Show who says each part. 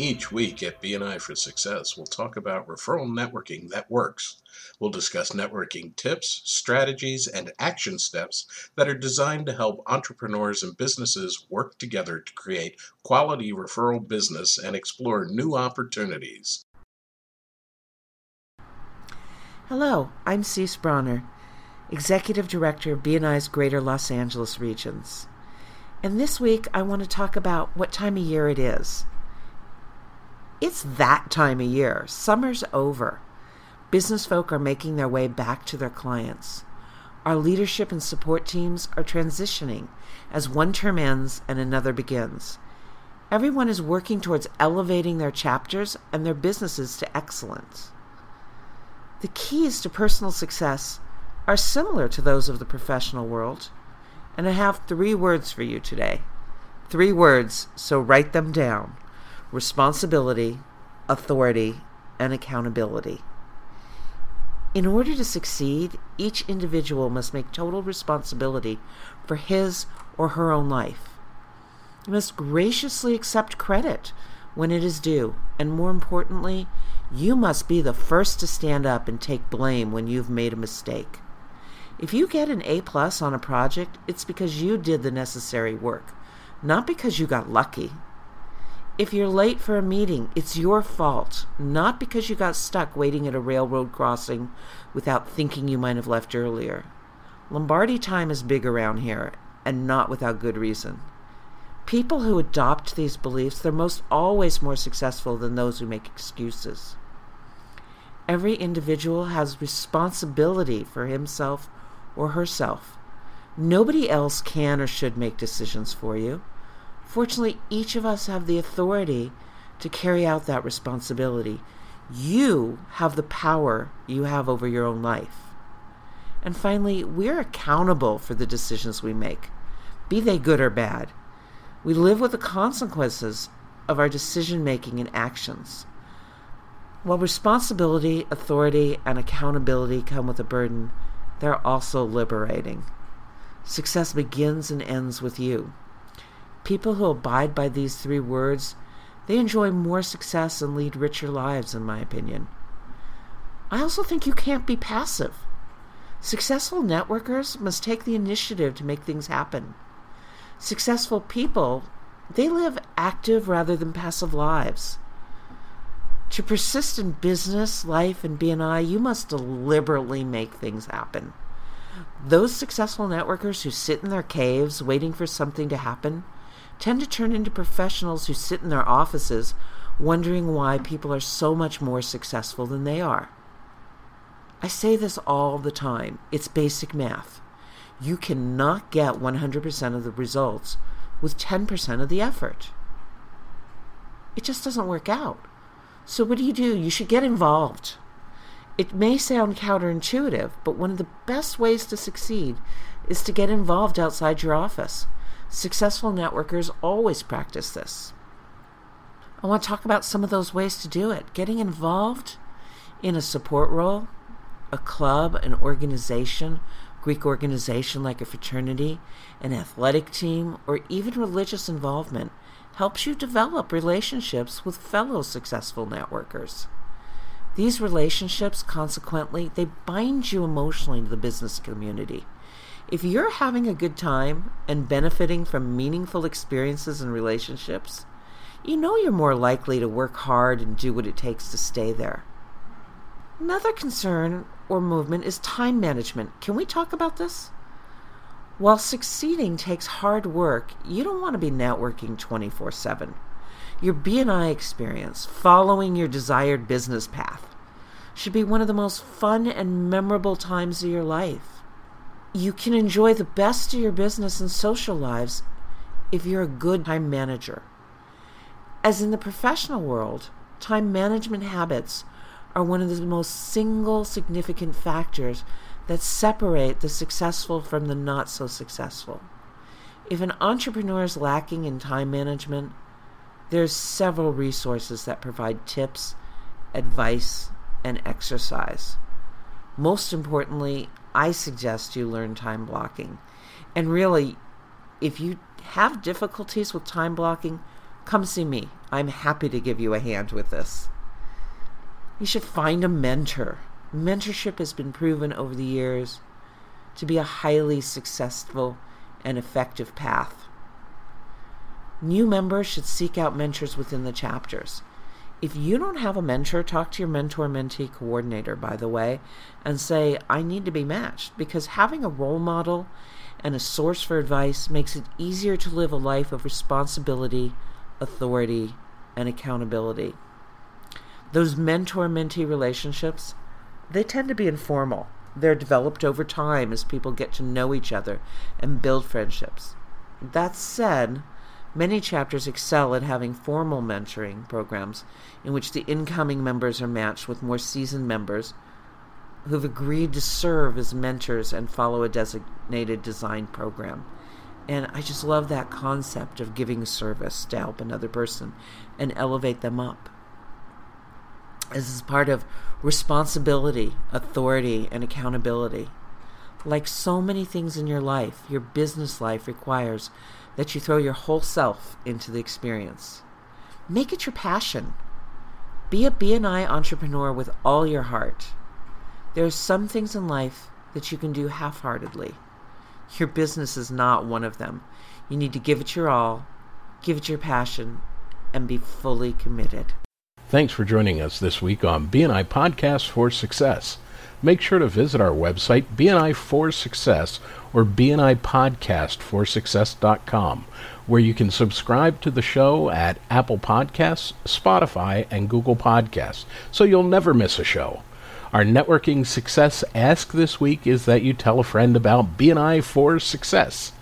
Speaker 1: Each week at BNI for Success, we'll talk about referral networking that works. We'll discuss networking tips, strategies, and action steps that are designed to help entrepreneurs and businesses work together to create quality referral business and explore new opportunities.
Speaker 2: Hello, I'm Cease Bronner, Executive Director of BNI's Greater Los Angeles Regions. And this week I want to talk about what time of year it is. It's that time of year. Summer's over. Business folk are making their way back to their clients. Our leadership and support teams are transitioning as one term ends and another begins. Everyone is working towards elevating their chapters and their businesses to excellence. The keys to personal success are similar to those of the professional world, and I have three words for you today. Three words, so write them down responsibility, authority, and accountability. In order to succeed, each individual must make total responsibility for his or her own life. You must graciously accept credit when it is due, and more importantly, you must be the first to stand up and take blame when you've made a mistake. If you get an A plus on a project, it's because you did the necessary work, not because you got lucky. If you're late for a meeting, it's your fault, not because you got stuck waiting at a railroad crossing without thinking you might have left earlier. Lombardi time is big around here, and not without good reason. People who adopt these beliefs, they're most always more successful than those who make excuses. Every individual has responsibility for himself or herself. Nobody else can or should make decisions for you. Fortunately, each of us have the authority to carry out that responsibility. You have the power you have over your own life. And finally, we're accountable for the decisions we make, be they good or bad. We live with the consequences of our decision making and actions. While responsibility, authority, and accountability come with a burden, they're also liberating. Success begins and ends with you. People who abide by these three words, they enjoy more success and lead richer lives, in my opinion. I also think you can't be passive. Successful networkers must take the initiative to make things happen. Successful people, they live active rather than passive lives. To persist in business, life, and BNI, you must deliberately make things happen. Those successful networkers who sit in their caves waiting for something to happen, tend to turn into professionals who sit in their offices wondering why people are so much more successful than they are. I say this all the time it's basic math. You cannot get 100% of the results with 10% of the effort. It just doesn't work out. So, what do you do? You should get involved. It may sound counterintuitive, but one of the best ways to succeed is to get involved outside your office. Successful networkers always practice this. I want to talk about some of those ways to do it. Getting involved in a support role, a club, an organization, Greek organization like a fraternity, an athletic team, or even religious involvement helps you develop relationships with fellow successful networkers. These relationships, consequently, they bind you emotionally to the business community. If you're having a good time and benefiting from meaningful experiences and relationships, you know you're more likely to work hard and do what it takes to stay there. Another concern or movement is time management. Can we talk about this? While succeeding takes hard work, you don't want to be networking 24 7. Your BNI experience, following your desired business path, should be one of the most fun and memorable times of your life you can enjoy the best of your business and social lives if you're a good time manager. As in the professional world, time management habits are one of the most single significant factors that separate the successful from the not so successful. If an entrepreneur is lacking in time management, there's several resources that provide tips, advice, and exercise. Most importantly, I suggest you learn time blocking. And really, if you have difficulties with time blocking, come see me. I'm happy to give you a hand with this. You should find a mentor. Mentorship has been proven over the years to be a highly successful and effective path. New members should seek out mentors within the chapters. If you don't have a mentor, talk to your mentor mentee coordinator, by the way, and say, I need to be matched. Because having a role model and a source for advice makes it easier to live a life of responsibility, authority, and accountability. Those mentor mentee relationships, they tend to be informal. They're developed over time as people get to know each other and build friendships. That said, many chapters excel at having formal mentoring programs in which the incoming members are matched with more seasoned members who've agreed to serve as mentors and follow a designated design program. And I just love that concept of giving service to help another person and elevate them up. This is part of responsibility, authority, and accountability. Like so many things in your life, your business life requires that you throw your whole self into the experience. Make it your passion. Be a BNI entrepreneur with all your heart. There are some things in life that you can do half heartedly. Your business is not one of them. You need to give it your all, give it your passion, and be fully committed.
Speaker 1: Thanks for joining us this week on BNI Podcast for Success. Make sure to visit our website, BNI for Success, or BNIPodcastForSuccess.com, where you can subscribe to the show at Apple Podcasts, Spotify, and Google Podcasts, so you'll never miss a show. Our networking success ask this week is that you tell a friend about BNI for Success.